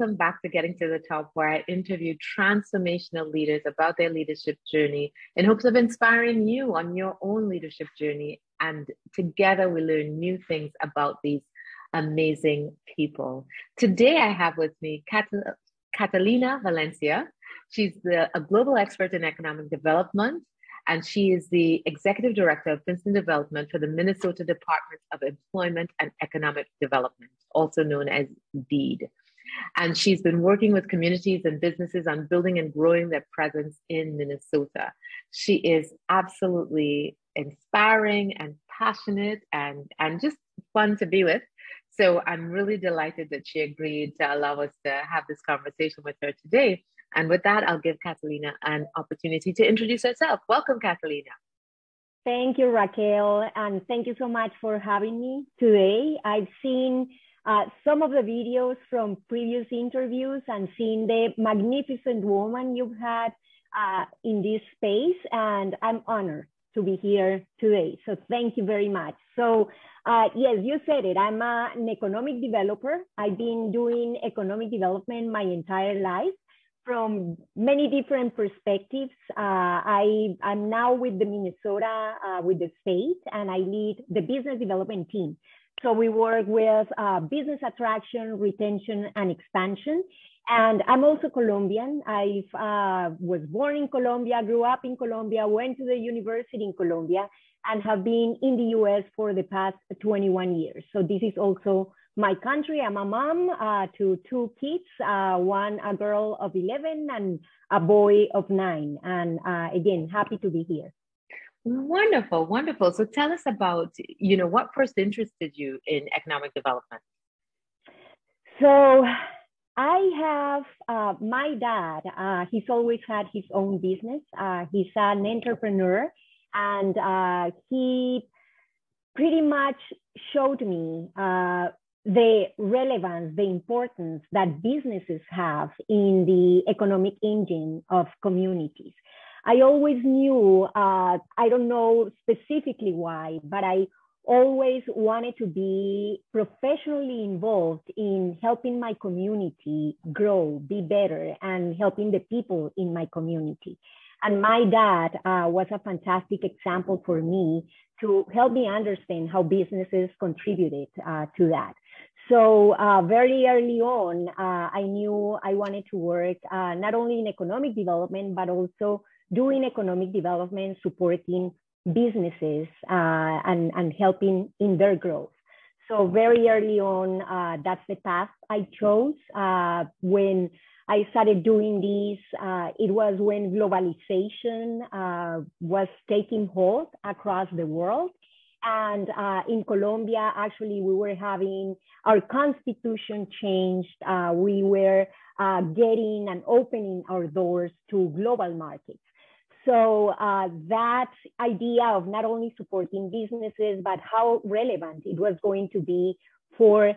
welcome back to Getting to the Top, where I interview transformational leaders about their leadership journey in hopes of inspiring you on your own leadership journey. And together we learn new things about these amazing people. Today I have with me Cat- Catalina Valencia. She's the, a global expert in economic development, and she is the executive director of Princeton development for the Minnesota Department of Employment and Economic Development, also known as DEED. And she's been working with communities and businesses on building and growing their presence in Minnesota. She is absolutely inspiring and passionate and, and just fun to be with. So I'm really delighted that she agreed to allow us to have this conversation with her today. And with that, I'll give Catalina an opportunity to introduce herself. Welcome, Catalina. Thank you, Raquel, and thank you so much for having me today. I've seen uh, some of the videos from previous interviews and seeing the magnificent woman you've had uh, in this space, and I'm honored to be here today. So thank you very much. So uh, yes, you said it. I'm an economic developer. I've been doing economic development my entire life from many different perspectives. Uh, I, am now with the Minnesota, uh, with the state, and I lead the business development team. So we work with uh, business attraction, retention, and expansion. And I'm also Colombian. I uh, was born in Colombia, grew up in Colombia, went to the university in Colombia, and have been in the US for the past 21 years. So this is also my country. I'm a mom uh, to two kids, uh, one a girl of 11 and a boy of nine. And uh, again, happy to be here. Wonderful, wonderful. So tell us about, you know, what first interested you in economic development? So I have uh, my dad, uh, he's always had his own business. Uh, he's an entrepreneur and uh, he pretty much showed me uh, the relevance, the importance that businesses have in the economic engine of communities. I always knew, uh, I don't know specifically why, but I always wanted to be professionally involved in helping my community grow, be better, and helping the people in my community. And my dad uh, was a fantastic example for me to help me understand how businesses contributed uh, to that. So uh, very early on, uh, I knew I wanted to work uh, not only in economic development, but also doing economic development, supporting businesses uh, and, and helping in their growth. So very early on, uh, that's the path I chose. Uh, when I started doing this, uh, it was when globalization uh, was taking hold across the world. And uh, in Colombia, actually, we were having our constitution changed. we were getting and opening our doors to global markets. So uh, that idea of not only supporting businesses, but how relevant it was going to be for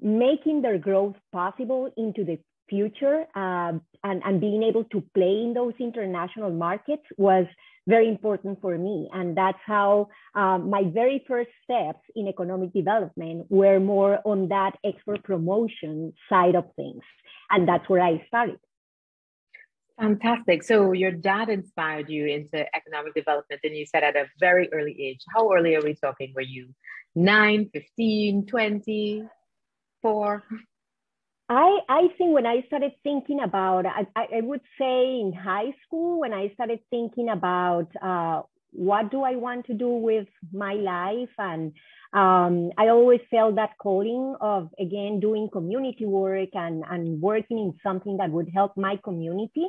making their growth possible into the future uh, and, and being able to play in those international markets was very important for me. And that's how um, my very first steps in economic development were more on that export promotion side of things. And that's where I started. Fantastic. So your dad inspired you into economic development and you said at a very early age. How early are we talking? Were you 9, 15, 20, 4? I, I think when I started thinking about, I, I would say in high school, when I started thinking about uh, what do I want to do with my life and um, I always felt that calling of, again, doing community work and, and working in something that would help my community.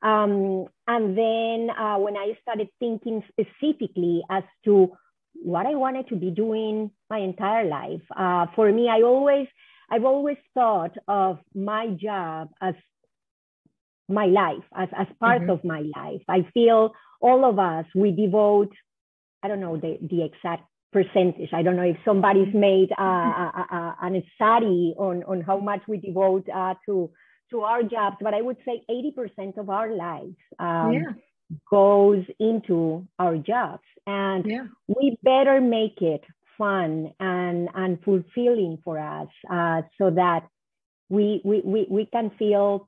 Um, and then uh, when I started thinking specifically as to what I wanted to be doing my entire life, uh, for me, I always, I've always thought of my job as my life, as, as part mm-hmm. of my life. I feel all of us, we devote, I don't know the, the exact percentage. I don't know if somebody's mm-hmm. made uh, a, a, a, study on, on how much we devote uh, to, to our jobs, but I would say 80% of our lives um, yeah. goes into our jobs. And yeah. we better make it fun and, and fulfilling for us uh, so that we, we, we, we can feel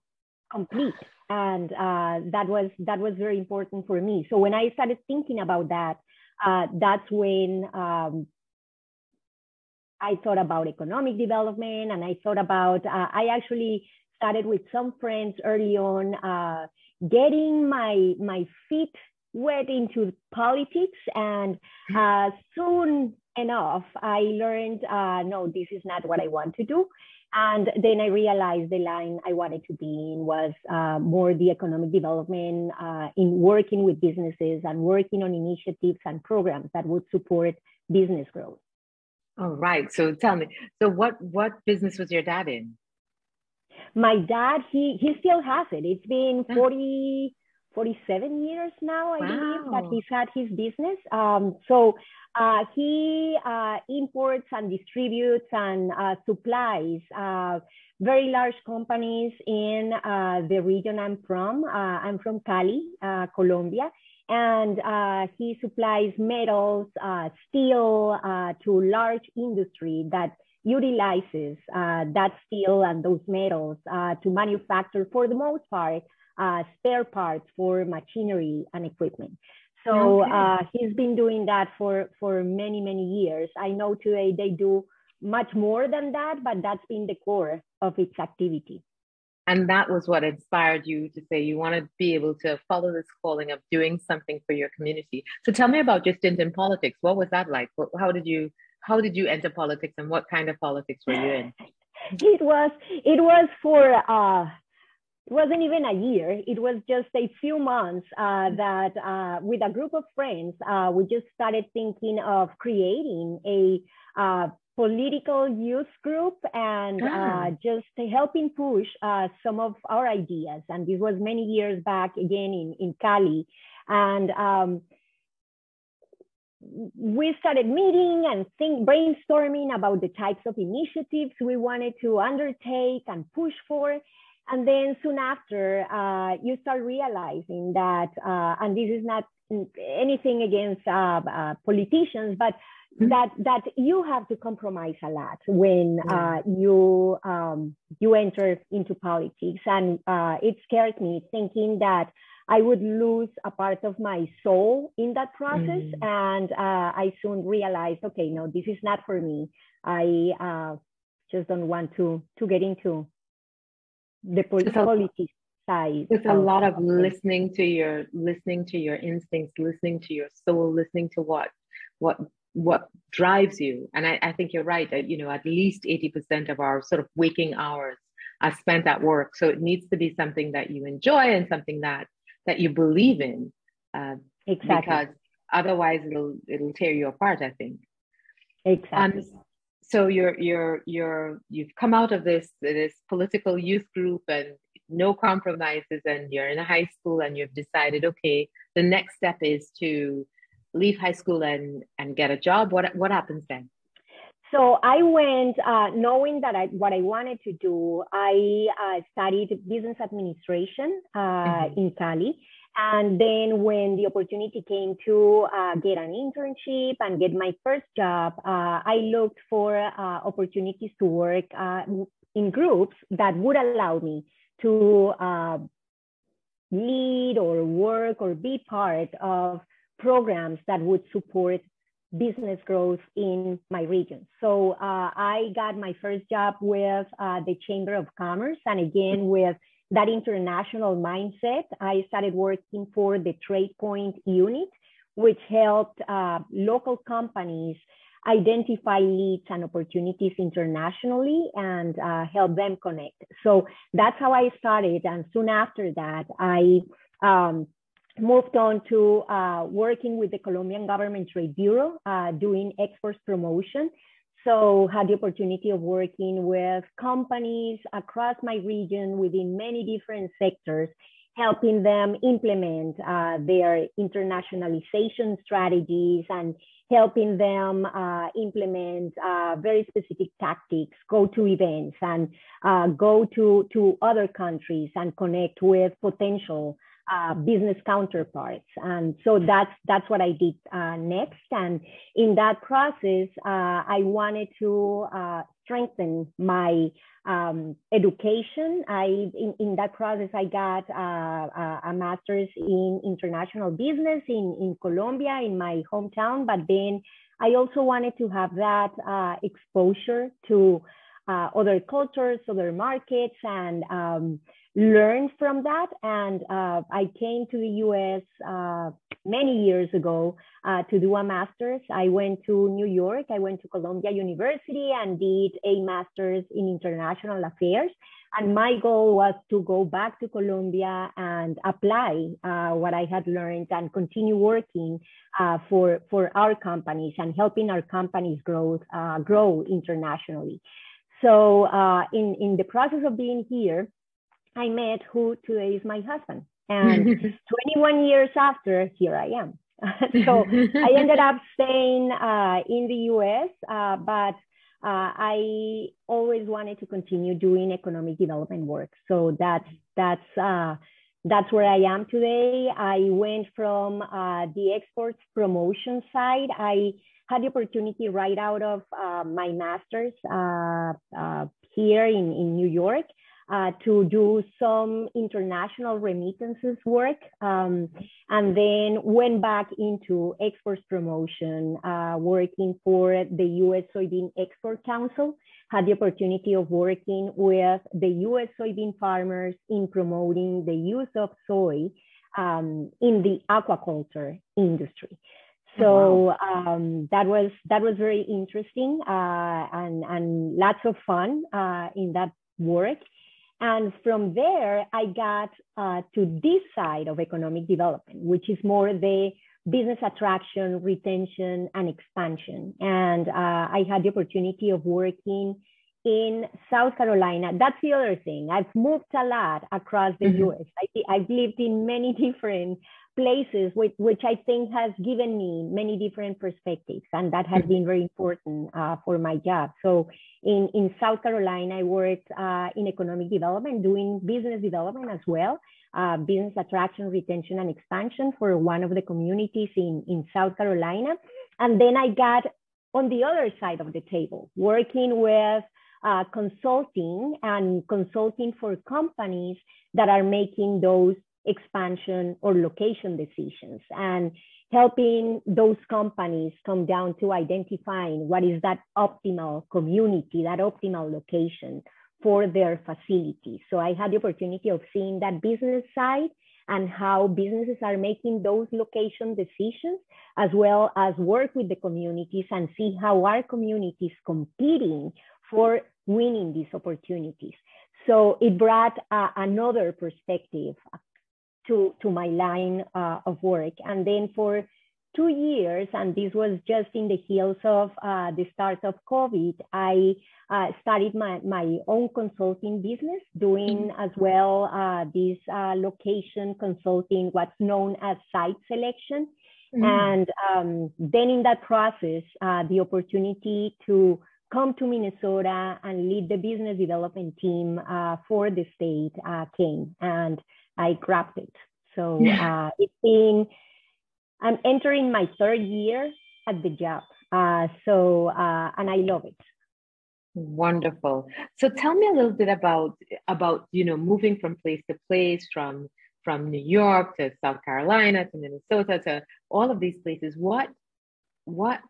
complete. And uh, that was that was very important for me. So when I started thinking about that, uh, that's when um, I thought about economic development and I thought about, uh, I actually started with some friends early on, uh, getting my, my feet wet into politics. And uh, soon enough, I learned, uh, no, this is not what I want to do. And then I realized the line I wanted to be in was uh, more the economic development uh, in working with businesses and working on initiatives and programs that would support business growth. All right. So tell me, so what what business was your dad in? My dad, he he still has it. It's been 40, 47 years now, I wow. believe, that he's had his business. Um, so uh, he uh, imports and distributes and uh, supplies uh, very large companies in uh, the region I'm from. Uh, I'm from Cali, Colombia and uh, he supplies metals, uh, steel uh, to large industry that utilizes uh, that steel and those metals uh, to manufacture, for the most part, uh, spare parts for machinery and equipment. So okay. he's been doing that for, for many, many years. I know today they do much more than that, but that's been the core of its activity and that was what inspired you to say you want to be able to follow this calling of doing something for your community so tell me about your stint in politics what was that like how did you how did you enter politics and what kind of politics were you in it was it was for uh it wasn't even a year it was just a few months uh, that uh, with a group of friends uh, we just started thinking of creating a uh, political youth group and ah. uh, just helping push uh, some of our ideas. And this was many years back again in, in Cali. And um, we started meeting and think, brainstorming about the types of initiatives we wanted to undertake and push for. And then soon after, uh, you start realizing that, uh, and this is not anything against uh, uh, politicians, but Mm-hmm. that that you have to compromise a lot when uh, you um, you enter into politics, and uh, it scared me thinking that I would lose a part of my soul in that process, mm. and uh, I soon realized, okay, no, this is not for me. I uh, just don't want to to get into the politics side. It's a lot of listening to your listening to your instincts, listening to your soul, listening to what what what drives you. And I, I, think you're right that you know at least 80% of our sort of waking hours are spent at work. So it needs to be something that you enjoy and something that that you believe in uh, exactly. because otherwise it'll it'll tear you apart i think. Exactly. um, so you're you're you're you've come out of this this political youth group and no compromises and you're in a high school and you've decided okay the next step is to leave high school and and get a job. What what happens then? So i went uh, knowing that I, what i wanted to do i uh, studied business administration uh, mm-hmm. in cali and then when the opportunity came to uh, get an internship and get my first job uh, i looked for uh, opportunities to work in groups that would allow me to lead or work or be part of programs that would support business growth in my region. So uh, I got my first job with uh, the Chamber of Commerce. And again, with that international mindset, I started working for the Trade Point unit, which helped uh, local companies identify leads and opportunities internationally and uh, help them connect. So that's how I started. And soon after that, I um, moved on to uh, working with the Colombian Government Trade Bureau, uh, doing exports promotion. So had the opportunity of working with companies across my region within many different sectors, helping them implement uh, their internationalization strategies and helping them uh, implement uh, very specific tactics, go to events and uh, go to, to other countries and connect with potential uh, business counterparts. And so that's that's what I did uh, next. And in that process, uh, I wanted to uh, strengthen my um, education. I in, in that process, I got uh, a master's in international business in in Colombia, in my hometown. But then I also wanted to have that uh, exposure to other cultures, other markets, and um, learned from that. And uh, I came to the US uh, many years ago uh, to do a master's. I went to New York, I went to Columbia University and did a master's in international affairs. And my goal was to go back to Colombia and apply uh, what I had learned and continue working uh, for, for our companies and helping our companies grow, uh, grow internationally. So in, in the process of being here, I met who today is my husband. And 21 years after, here I am. so I ended up staying uh, in the US, uh, but uh, I always wanted to continue doing economic development work. So that's that's uh, that's where I am today. I went from uh, the exports promotion side. I had the opportunity right out of uh, my master's here in, in New York uh, to do some international remittances work, um, and then went back into exports promotion, uh, working for the U.S. Soybean Export Council. Had the opportunity of working with the U.S. soybean farmers in promoting the use of soy um, in the aquaculture industry. So um, that was that was very interesting uh, and and lots of fun uh, in that work. And from there, I got uh, to this side of economic development, which is more the business attraction, retention, and expansion. And uh, I had the opportunity of working in South Carolina. That's the other thing. I've moved a lot across the mm-hmm. US. I, have lived in many different places, which, which I think has given me many different perspectives, and that has been very important uh, for my job. So in, in South Carolina, I worked uh, in economic development, doing business development as well, uh, business attraction, retention, and expansion for one of the communities in, in South Carolina. And then I got on the other side of the table, working with uh, consulting and consulting for companies that are making those expansion or location decisions and helping those companies come down to identifying what is that optimal community, that optimal location for their facility. So I had the opportunity of seeing that business side and how businesses are making those location decisions, as well as work with the communities and see how our communities competing for winning these opportunities. So it brought uh, another perspective, to, to my line uh, of work. And then for two years, and this was just in the heels of uh, the start of COVID, I uh, started my, my own consulting business, doing mm-hmm. as well uh, this uh, location consulting, what's known as site selection. Mm-hmm. And um, then in that process, uh, the opportunity to come to Minnesota and lead the business development team uh, for the state came. And I grabbed it. So yeah. uh, it's been, I'm entering my third year at the job. Uh, so, uh, and I love it. Wonderful. So tell me a little bit about, about, you know, moving from place to place, from, from New York to South Carolina to Minnesota to all of these places. What, what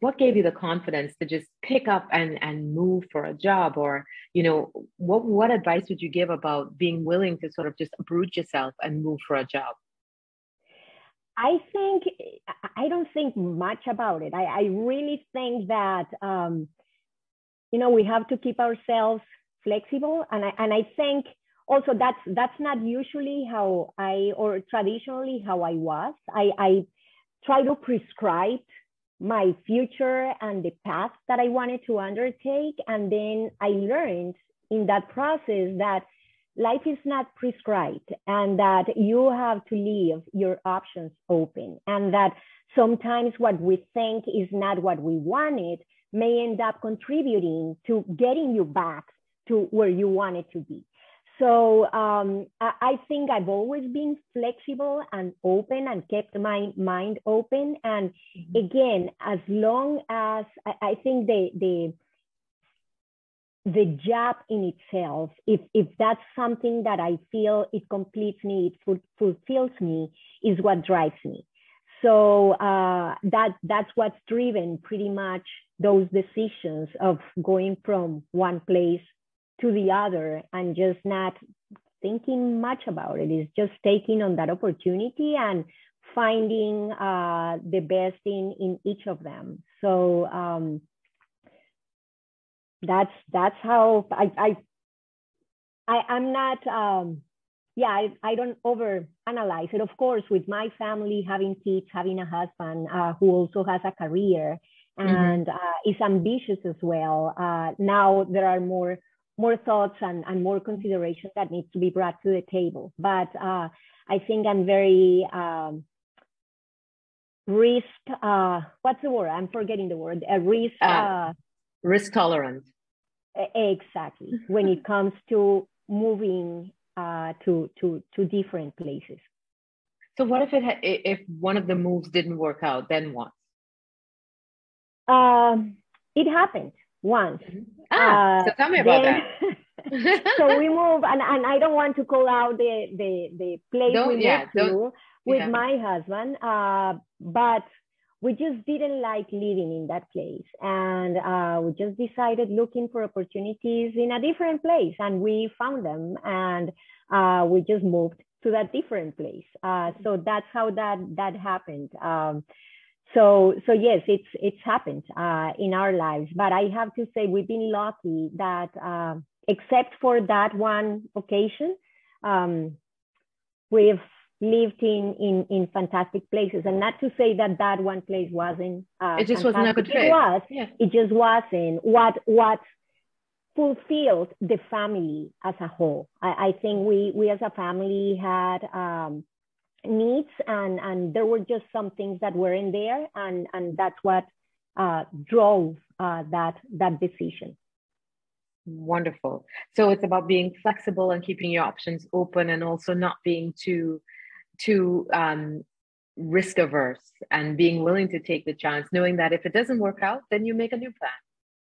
what gave you the confidence to just pick up and and move for a job? Or you know what what advice would you give about being willing to sort of just uproot yourself and move for a job? I think i don't think much about it. I, I really think that um, you know we have to keep ourselves flexible. And I, and I think also that's that's not usually how i or traditionally how i was. I i try to prescribe my future and the path that I wanted to undertake. And then I learned in that process that life is not prescribed and that you have to leave your options open and that sometimes what we think is not what we wanted may end up contributing to getting you back to where you wanted to be. So um, I, think I've always been flexible and open and kept my mind open. And mm-hmm. again, as long as I, I think the the the job in itself, if if that's something that I feel it completes me, it fulfills me, is what drives me. So uh, that that's what's driven pretty much those decisions of going from one place to the other and just not thinking much about it. It's just taking on that opportunity and finding uh, the best in in each of them. So um, that's that's how I I, I I'm not um, yeah I, I don't over analyze it. Of course, with my family, having kids, having a husband uh, who also has a career mm-hmm. and mm-hmm. uh, is ambitious as well. Uh, now there are more more thoughts and, and more consideration that needs to be brought to the table. But uh, I think I'm very um, risk. Uh, what's the word? I'm forgetting the word. A risk. Uh, uh risk tolerant. Exactly. when it comes to moving uh, to to to different places. So what if it ha- if one of the moves didn't work out? Then what? Um, it happened once. Ah, uh, so tell me about then, that. so we move, and, and I don't want to call out the the the place don't, we yeah, moved to with yeah. my husband, uh, but we just didn't like living in that place, and uh, we just decided looking for opportunities in a different place, and we found them, and uh, we just moved to that different place. Uh, so that's how that that happened. Um, so so yes it's it's happened uh, in our lives. But i have to say we've been lucky that uh, except for that one occasion um, we've lived in, in in fantastic places. And not to say that that one place wasn't uh, it just wasn't a good fit it was. Yeah. it just wasn't. What what fulfilled the family as a whole. I, I think we we as a family had um, needs and and there were just some things that were in there and and that's what uh, drove uh, that that decision. Wonderful. So it's about being flexible and keeping your options open and also not being too too um, risk averse and being willing to take the chance knowing that if it doesn't work out then you make a new plan.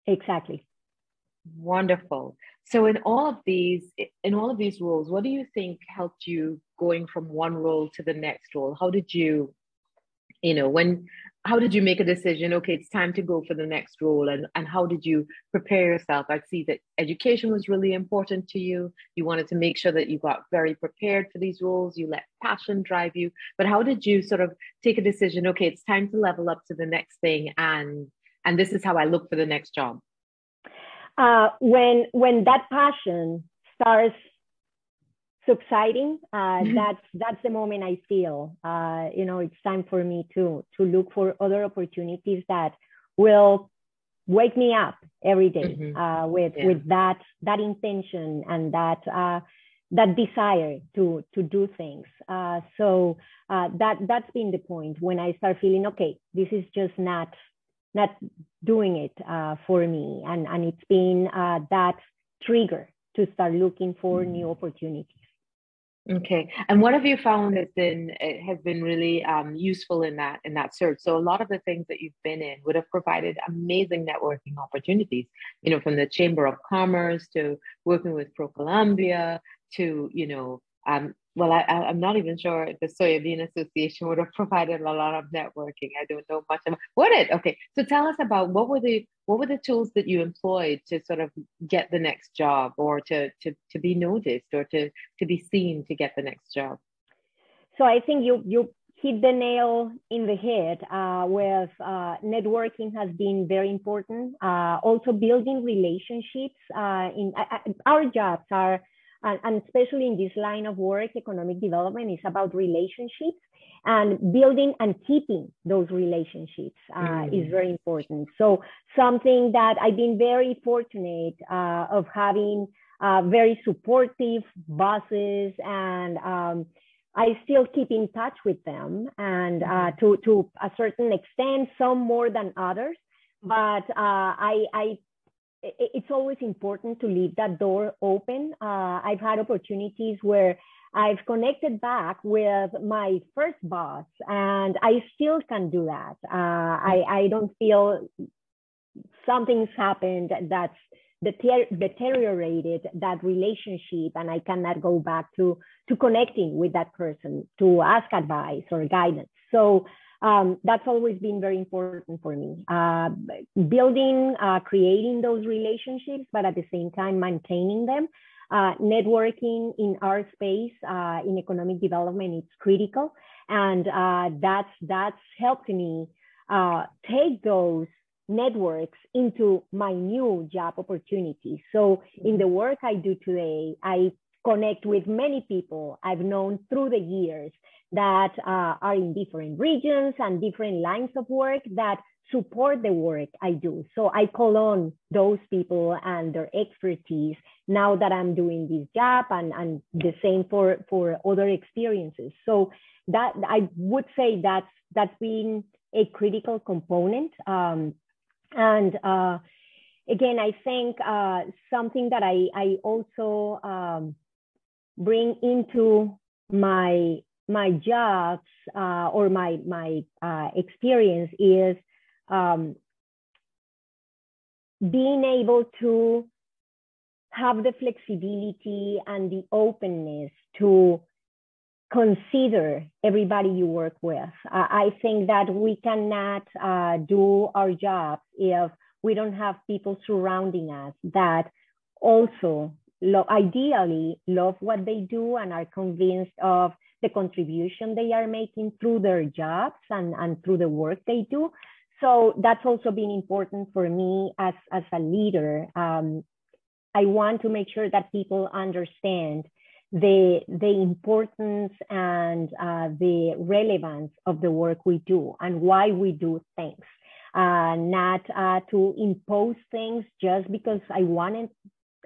Exactly. Wonderful so in all of these in all of these roles what do you think helped you going from one role to the next role? How did you you know when how did you make a decision okay it's time to go for the next role? And and how did you prepare yourself? I see that education was really important to you. You wanted to make sure that you got very prepared for these roles. You let passion drive you. But how did you sort of take a decision okay it's time to level up to the next thing and and this is how i look for the next job uh, when when that passion starts subsiding, uh, mm-hmm. that's that's the moment I feel. Uh, you know, it's time for me to to look for other opportunities that will wake me up every day, mm-hmm. uh, with yeah. with that that intention and that uh, that desire to to do things. Uh, so uh, that that's been the point when I start feeling okay. This is just not not doing it uh, for me, and and it's been uh, that trigger to start looking for new mm-hmm. opportunities. Okay, and what have you found has been has been really um, useful in that in that search? So a lot of the things that you've been in would have provided amazing networking opportunities. You know, from the Chamber of Commerce to working with ProColombia to you know um, well, I, am not even sure the Soybean Association would have provided a lot of networking. I don't know much about. Would it? Okay, so tell us about what were the what were the tools that you employed to sort of get the next job, or to to to be noticed, or to to be seen to get the next job. So I think you you hit the nail in the head. Uh, with uh, networking has been very important. Uh, also building relationships. Uh, in our jobs are and, and especially in this line of work, economic development is about relationships and building and keeping those relationships uh, mm. is very important. So something that I've been very fortunate uh, of having uh, very supportive bosses and um, I still keep in touch with them and uh, mm-hmm. to, to a certain extent, some more than others. But uh, I, I it's always important to leave that door open. Uh, I've had opportunities where I've connected back with my first boss, and I still can do that. Uh, I, I don't feel something's happened that's deter- deteriorated that relationship, and I cannot go back to to connecting with that person to ask advice or guidance. So um, that's always been very important for me. Uh, building, uh, creating those relationships, but at the same time maintaining them. Uh, networking in our space uh, in economic development is critical, and uh, that's that's helped me uh, take those networks into my new job opportunities. So in the work I do today, I connect with many people I've known through the years that uh, are in different regions and different lines of work that support the work I do. So I call on those people and their expertise now that I'm doing this job and, and the same for, for other experiences. So that I would say that's that's been a critical component. Um, and uh, again, I think uh, something that I, I also um, bring into my my jobs uh, or my my uh, experience is um, being able to have the flexibility and the openness to consider everybody you work with. Uh, I think that we cannot uh, do our jobs if we don't have people surrounding us that also lo- ideally love what they do and are convinced of the contribution they are making through their jobs and, and through the work they do. So that's also been important for me as, as a leader. Um, I want to make sure that people understand the, the importance and uh, the relevance of the work we do and why we do things. Uh, not uh, to impose things just because I wanted,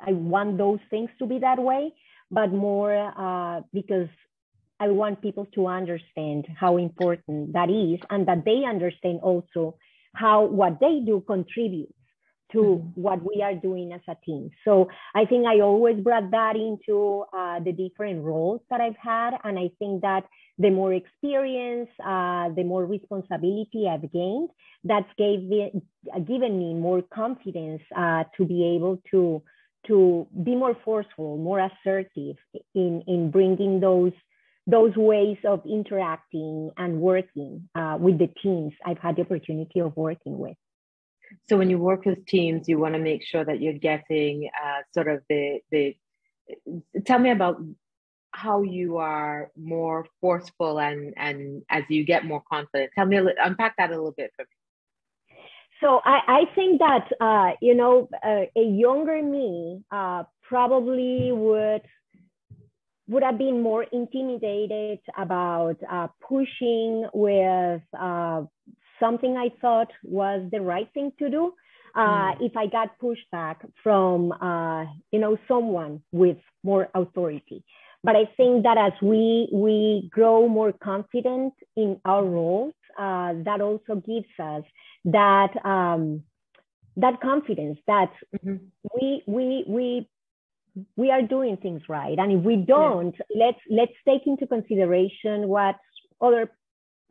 I want those things to be that way, but more uh, because I want people to understand how important that is and that they understand also how what they do contributes to mm-hmm. what we are doing as a team. So I think I always brought that into uh, the different roles that I've had. And I think that the more experience, uh, the more responsibility I've gained, that's gave me, given me more confidence uh, to be able to, to be more forceful, more assertive in, in bringing those those ways of interacting and working uh, with the teams I've had the opportunity of working with. So when you work with teams, you want to make sure that you're getting uh, sort of the the. Tell me about how you are more forceful and and as you get more confident. Tell me unpack that a little bit for me. So I, I think that uh, you know uh, a younger me uh, probably would would have been more intimidated about uh, pushing with uh, something I thought was the right thing to do. Uh, mm. If I got pushback from, uh, you know, someone with more authority, but I think that as we we grow more confident in our roles, uh, that also gives us that um, that confidence that mm-hmm. we we we we are doing things right and if we don't yeah. let's let's take into consideration what other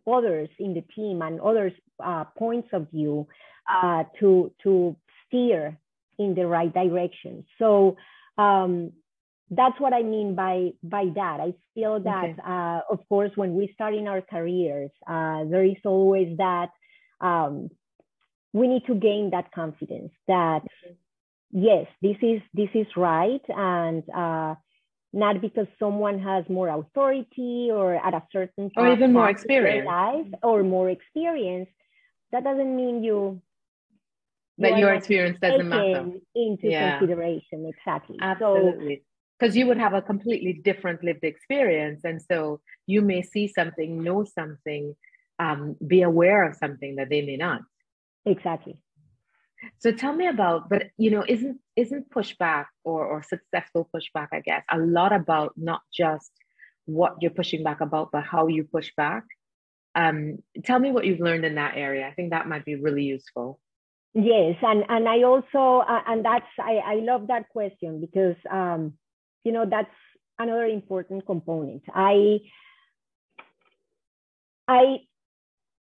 others in the team and others uh, points of view uh, to to steer in the right direction so um, that's what i mean by by that i feel that okay. uh, of course when we start in our careers uh, there is always that um, we need to gain that confidence that yes, this is this is right, and uh, not because someone has more authority or at a certain or even more experience life or more experience. That doesn't mean you that your experience doesn't matter into yeah. consideration exactly. Absolutely. because you would have a completely different lived experience, and so you may see something, know something, um, be aware of something that they may not. Exactly. So tell me about, but you know, isn't isn't pushback or or successful pushback, I guess, a lot about not just what you're pushing back about, but how you push back. Um, tell me what you've learned in that area. I think that might be really useful. Yes, and and I also uh, and that's I I love that question because um you know that's another important component. I I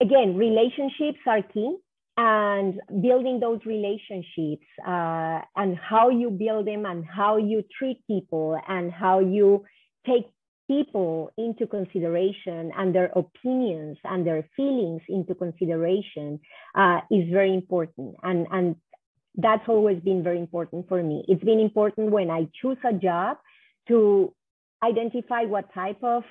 again relationships are key and building those relationships uh, and how you build them and how you treat people and how you take people into consideration and their opinions and their feelings into consideration uh, is very important. And and that's always been very important for me. It's been important when i choose a job to identify what type of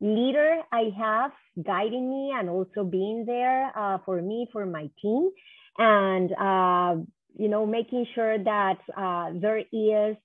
leader I have guiding me and also being there uh, for me, for my team, and uh, you know, making sure that uh, there is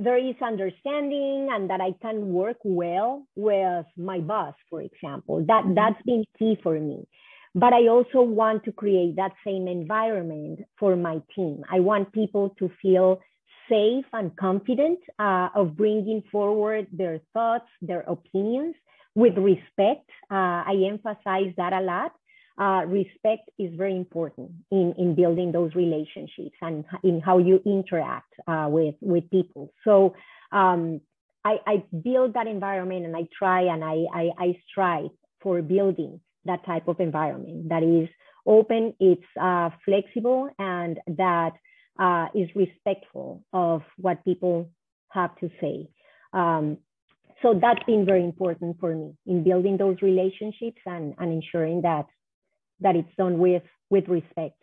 there is understanding and that I can work well with my boss, for example. That mm-hmm. that's been key for me. But I also want to create that same environment for my team. I want people to feel safe and confident uh, of bringing forward their thoughts, their opinions with respect. Uh, I emphasize that a lot. Uh, respect is very important in, in building those relationships and in how you interact uh, with, with people. So um, I, I, build that environment and I try and I, I, I, strive for building that type of environment that is open, it's uh, flexible, and that uh, is respectful of what people have to say. Um, so that's been very important for me in building those relationships and, and ensuring that that it's done with with respect.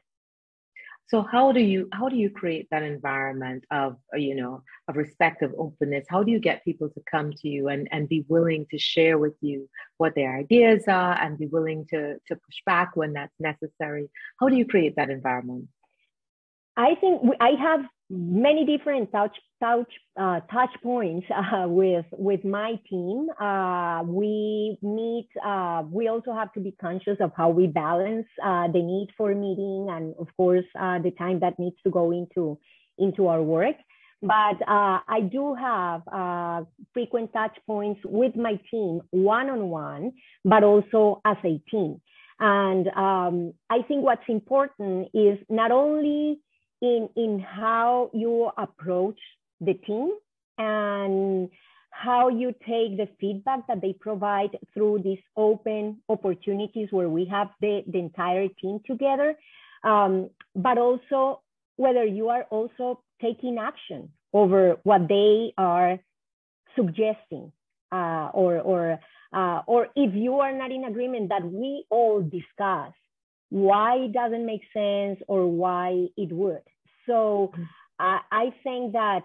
So how do you how do you create that environment of you know of respect of openness? How do you get people to come to you and, and be willing to share with you what their ideas are and be willing to to push back when that's necessary? How do you create that environment? I think I have many different touch touch uh, touch points uh, with with my team. Uh, we meet. Uh, we also have to be conscious of how we balance uh, the need for meeting and, of course, uh, the time that needs to go into into our work. But I do have frequent touch points with my team, one on one, but also as a team. And um, I think what's important is not only in in how you approach the team and how you take the feedback that they provide through these open opportunities where we have the, the entire team together, um, but also whether you are also taking action over what they are suggesting uh, or, or, uh, or if you are not in agreement that we all discuss why it doesn't make sense or why it would. So I, think that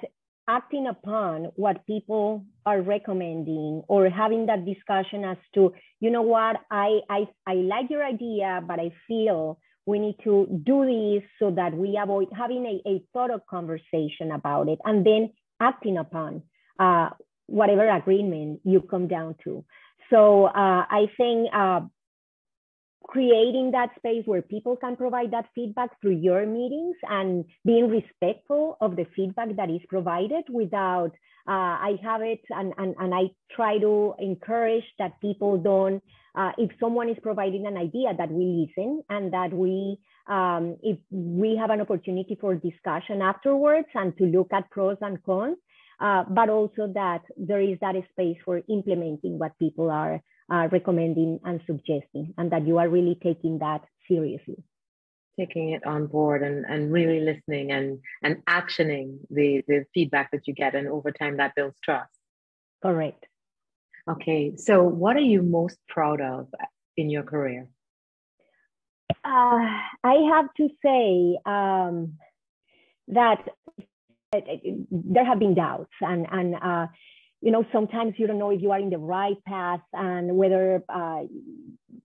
acting upon what people are recommending or having that discussion as to, you know what, I, I, I like your idea, but I feel we need to do this so that we avoid having a, a thorough conversation about it and then acting upon uh, whatever agreement you come down to. So uh, I think uh, creating that space where people can provide that feedback through your meetings and being respectful of the feedback that is provided without uh, i have it and, and, and i try to encourage that people don't uh, if someone is providing an idea that we listen and that we um, if we have an opportunity for discussion afterwards and to look at pros and cons uh, but also that there is that space for implementing what people are uh, recommending and suggesting, and that you are really taking that seriously. Taking it on board and, and really listening and, and actioning the, the feedback that you get, and over time that builds trust. Correct. Okay, so what are you most proud of in your career? Uh, I have to say um, that there have been doubts and and uh, you know, sometimes you don't know if you are in the right path and whether uh,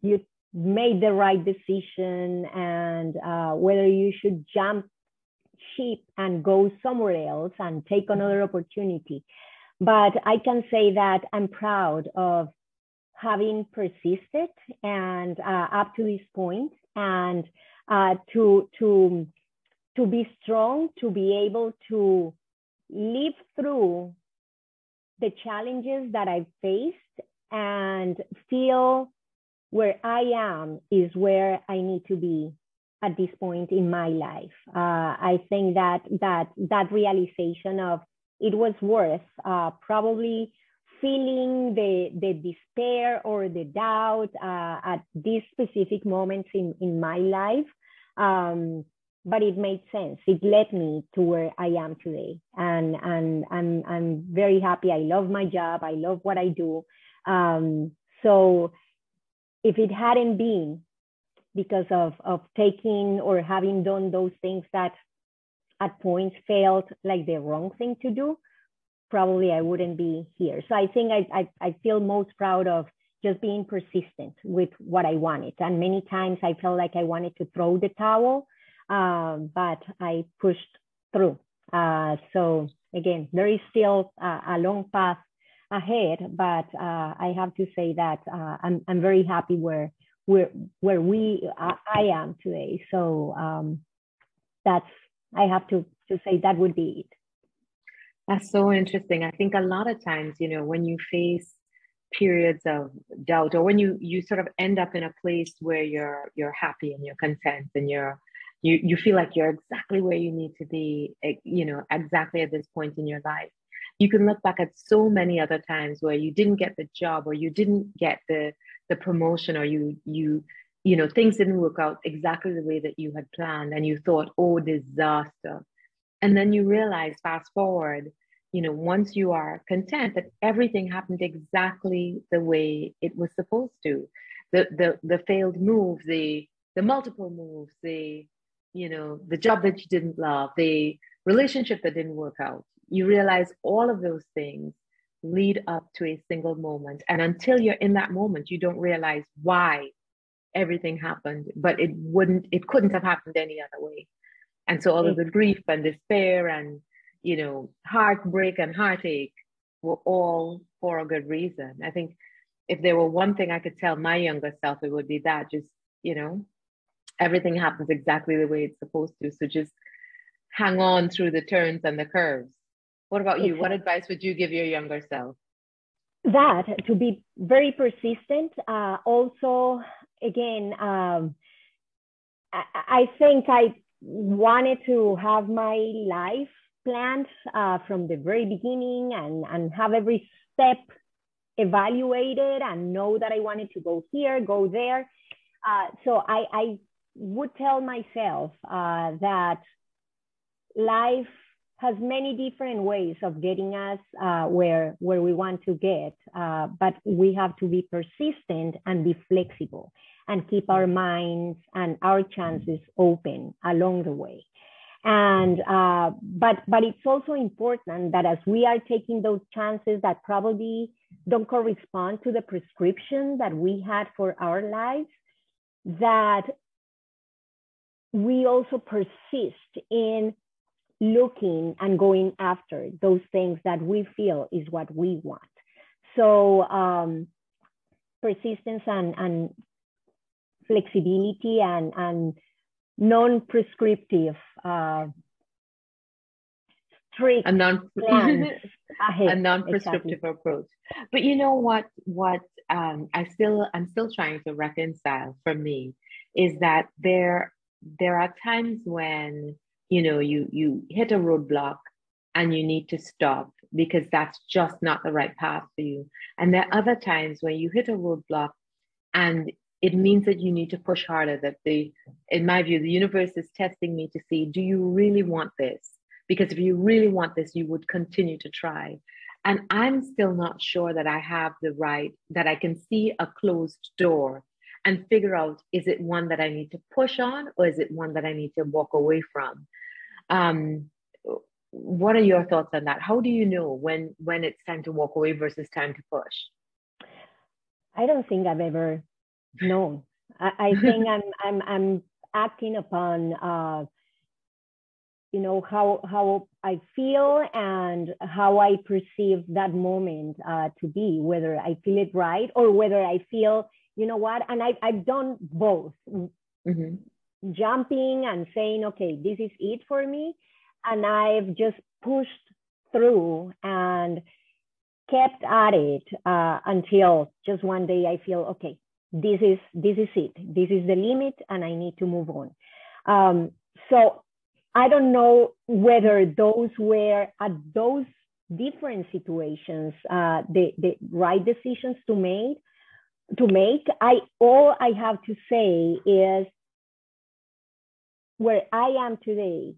you made the right decision and uh, whether you should jump ship and go somewhere else and take another opportunity. But I can say that I'm proud of having persisted and uh, up to this point and uh, to to to be strong to be able to live through the challenges that I've faced and feel where I am is where I need to be at this point in my life. Uh, I think that that that realization of it was worth uh, probably feeling the the despair or the doubt uh, at these specific moments in in my life. Um, but it made sense. It led me to where I am today, and and I'm I'm very happy. I love my job. I love what I do. Um, so if it hadn't been because of, of taking or having done those things that at points felt like the wrong thing to do, probably I wouldn't be here. So I think I, I, I feel most proud of just being persistent with what I wanted. And many times I felt like I wanted to throw the towel, um, but I pushed through. Uh, so again, there is still a, a long path ahead, but uh, I have to say that uh, I'm, I'm very happy where where where we I, I am today. So um, that's I have to to say that would be it. That's so interesting. I think a lot of times, you know, when you face periods of doubt or when you you sort of end up in a place where you're you're happy and you're content and you're you you feel like you're exactly where you need to be eh, you know exactly at this point in your life. You can look back at so many other times where you didn't get the job or you didn't get the the promotion or you you you know things didn't work out exactly the way that you had planned and you thought oh disaster. And then you realize fast forward you know once you are content that everything happened exactly the way it was supposed to the the the failed move the the multiple moves the you know the job that you didn't love the relationship that didn't work out you realize all of those things lead up to a single moment. And until you're in that moment, you don't realize why everything happened, but it wouldn't, it couldn't have happened any other way. And so all of the grief and despair and, you know, heartbreak and heartache were all for a good reason. I think if there were one thing I could tell my younger self, it would be that just, you know, everything happens exactly the way it's supposed to. So just hang on through the turns and the curves what about you? What advice would you give your younger self? That to be very persistent. Uh, also, again, um, I, I, think I wanted to have my life planned uh, from the very beginning and, and have every step evaluated and know that I wanted to go here, go there. Uh, so I, I would tell myself uh, that life has many different ways of getting us uh, where where we want to get, uh, but we have to be persistent and be flexible and keep our minds and our chances open along the way. And uh, but but it's also important that as we are taking those chances that probably don't correspond to the prescription that we had for our lives, that we also persist in looking and going after those things that we feel is what we want. So um, persistence and, and flexibility and, and non-prescriptive uh, strict a non a non-prescriptive exactly. approach. But you know what? What um, I still I'm still trying to reconcile for me is that there there are times when you know you you hit a roadblock and you need to stop because that's just not the right path for you. And there are other times when you hit a roadblock and it means that you need to push harder that the in my view the universe is testing me to see do you really want this? Because if you really want this you would continue to try. And i'm still not sure that i have the right that i can see a closed door and figure out is it one that I need to push on or is it one that I need to walk away from? Um, what are your thoughts on that? How do you know when when it's time to walk away versus time to push? I don't think I've ever known. I, I think I'm I'm I'm acting upon uh, you know how how I feel and how I perceive that moment uh, to be, whether I feel it right or whether I feel you know what? And I, I've done both mm-hmm. jumping and saying, okay, this is it for me. And I've just pushed through and kept at it uh, until just one day I feel, okay, this is this is it. This is the limit, and I need to move on. Um, so I don't know whether those were at those different situations uh, the, the right decisions to make. To make, I all I have to say is where I am today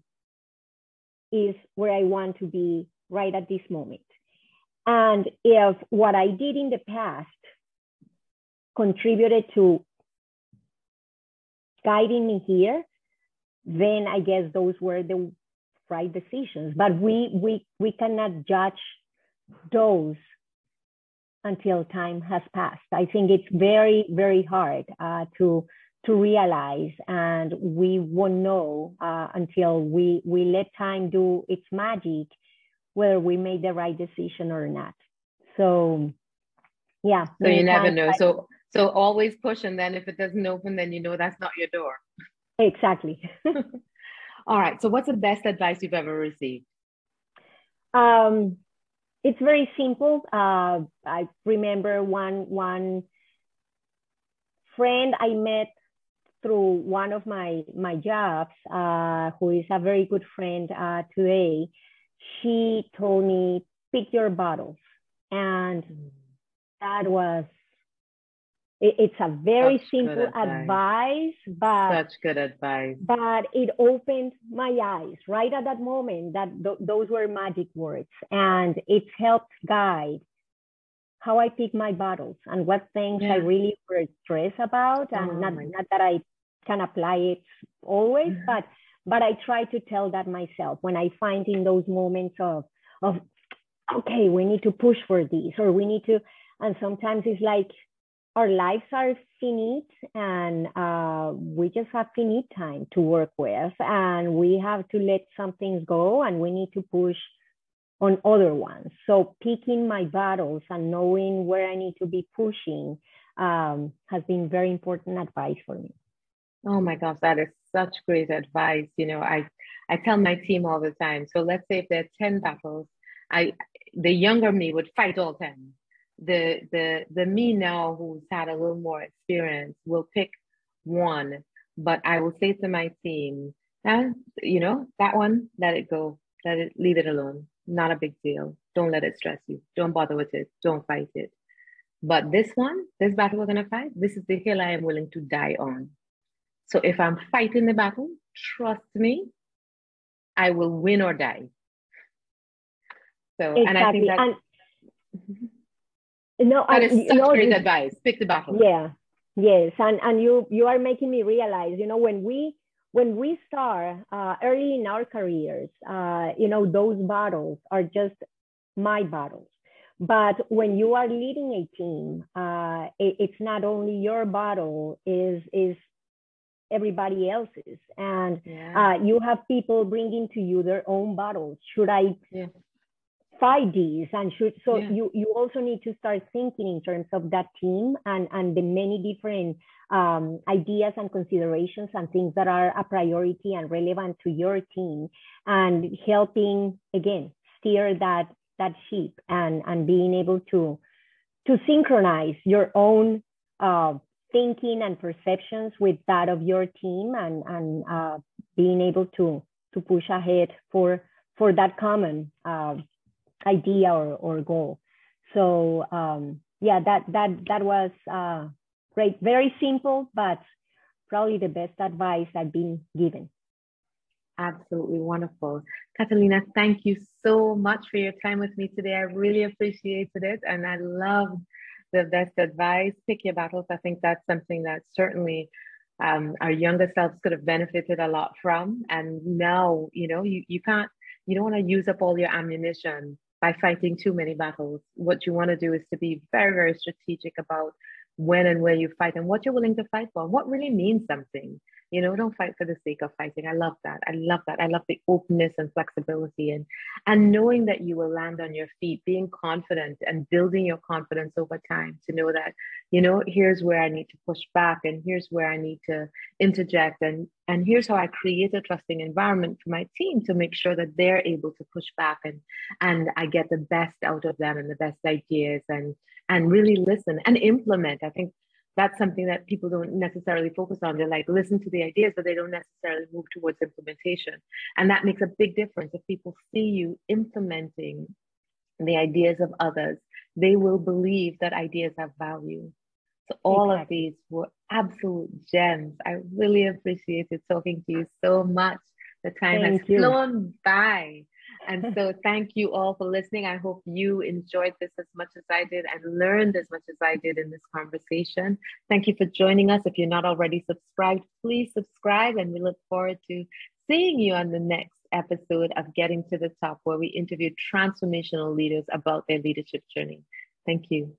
is where I want to be right at this moment. And if what I did in the past contributed to guiding me here, then I guess those were the right decisions. But we we we cannot judge those until time has passed. I think it's very very hard uh, to to realize, and we won't know uh, until we we let time do its magic whether we made the right decision or not. So yeah. So you never know. So so always push, and then if it doesn't open, then you know that's not your door. Exactly. All right. So, what's the best advice you've ever received? Um, it's very simple. Uh, I remember one one friend I met through one of my my jobs, uh, who is a very good friend uh, today. She told me, "Pick your battles," and that was it's a very Such simple advice. advice. but Such good advice. But it opened my eyes right at that moment that th- those were magic words, and it helped guide how I pick my battles and what things yeah. I really were stressed about, and oh, not not that I can apply it always, mm-hmm. but but I try to tell that myself when I find in those moments of of okay, we need to push for this, or we need to, and sometimes it's like our lives are finite and uh, we just have finite time to work with and we have to let some things go and we need to push on other ones. So picking my battles and knowing where i need to be pushing um, has been very important advice for me. Oh my gosh that is such great advice. You know i i tell my team all the time so let's say if there are 10 battles i the younger me would fight all 10 the the the me now who's had a little more experience will pick one but i will say to my team and you know that one let it go. Let it leave it alone. Not a big deal. Don't let it stress you. Don't bother with it. Don't fight it. But this one this battle we're going to fight this is the hill i am willing to die on. So if i'm fighting the battle trust me i will win or die. So exactly. and i think that and- mhm. No, that is such know, great advice. Pick the battle. Yeah, yes, and and you you are making me realize. You know, when we when we start uh, early in our careers, uh, you know, those battles are just my battles. But when you are leading a team, uh, it, it's not only your battle; is is everybody else's, and yeah. uh, you have people bringing to you their own battles. Should I yeah fight these and should so yeah. you you also need to start thinking in terms of that team and and the many different um, ideas and considerations and things that are a priority and relevant to your team and helping again steer that that ship and and being able to to synchronize your own uh, thinking and perceptions with that of your team and and uh, being able to to push ahead for for that common uh, idea or, or goal. So um, yeah, that that that was uh, great. Very simple, but probably the best advice I've been given. Absolutely wonderful. Catalina, thank you so much for your time with me today. I really appreciated it and I loved the best advice. Pick your battles. I think that's something that certainly um, our younger selves could have benefited a lot from. And now, you know, you, you can't, you don't want to use up all your ammunition by fighting too many battles. What you want to do is to be very, very strategic about when and where you fight and what you're willing to fight for, and what really means something. You know, don't fight for the sake of fighting. I love that. I love that. I love the openness and flexibility and and knowing that you will land on your feet, being confident and building your confidence over time to know that, you know, here's where I need to push back and here's where I need to interject and and here's how I create a trusting environment for my team to make sure that they're able to push back and and I get the best out of them and the best ideas and and really listen and implement. I think that's something that people don't necessarily focus on. They're like, listen to the ideas, but they don't necessarily move towards implementation. And that makes a big difference. If people see you implementing the ideas of others, they will believe that ideas have value. So all exactly. of these were absolute gems. I really appreciated talking to you so much. The time Thank has you. flown by. And so thank you all for listening. I hope you enjoyed this as much as I did and learned as much as I did in this conversation. Thank you for joining us. If you're not already subscribed, please subscribe and we look forward to seeing you on the next episode of Getting to the Top, where we interview transformational leaders about their leadership journey. Thank you.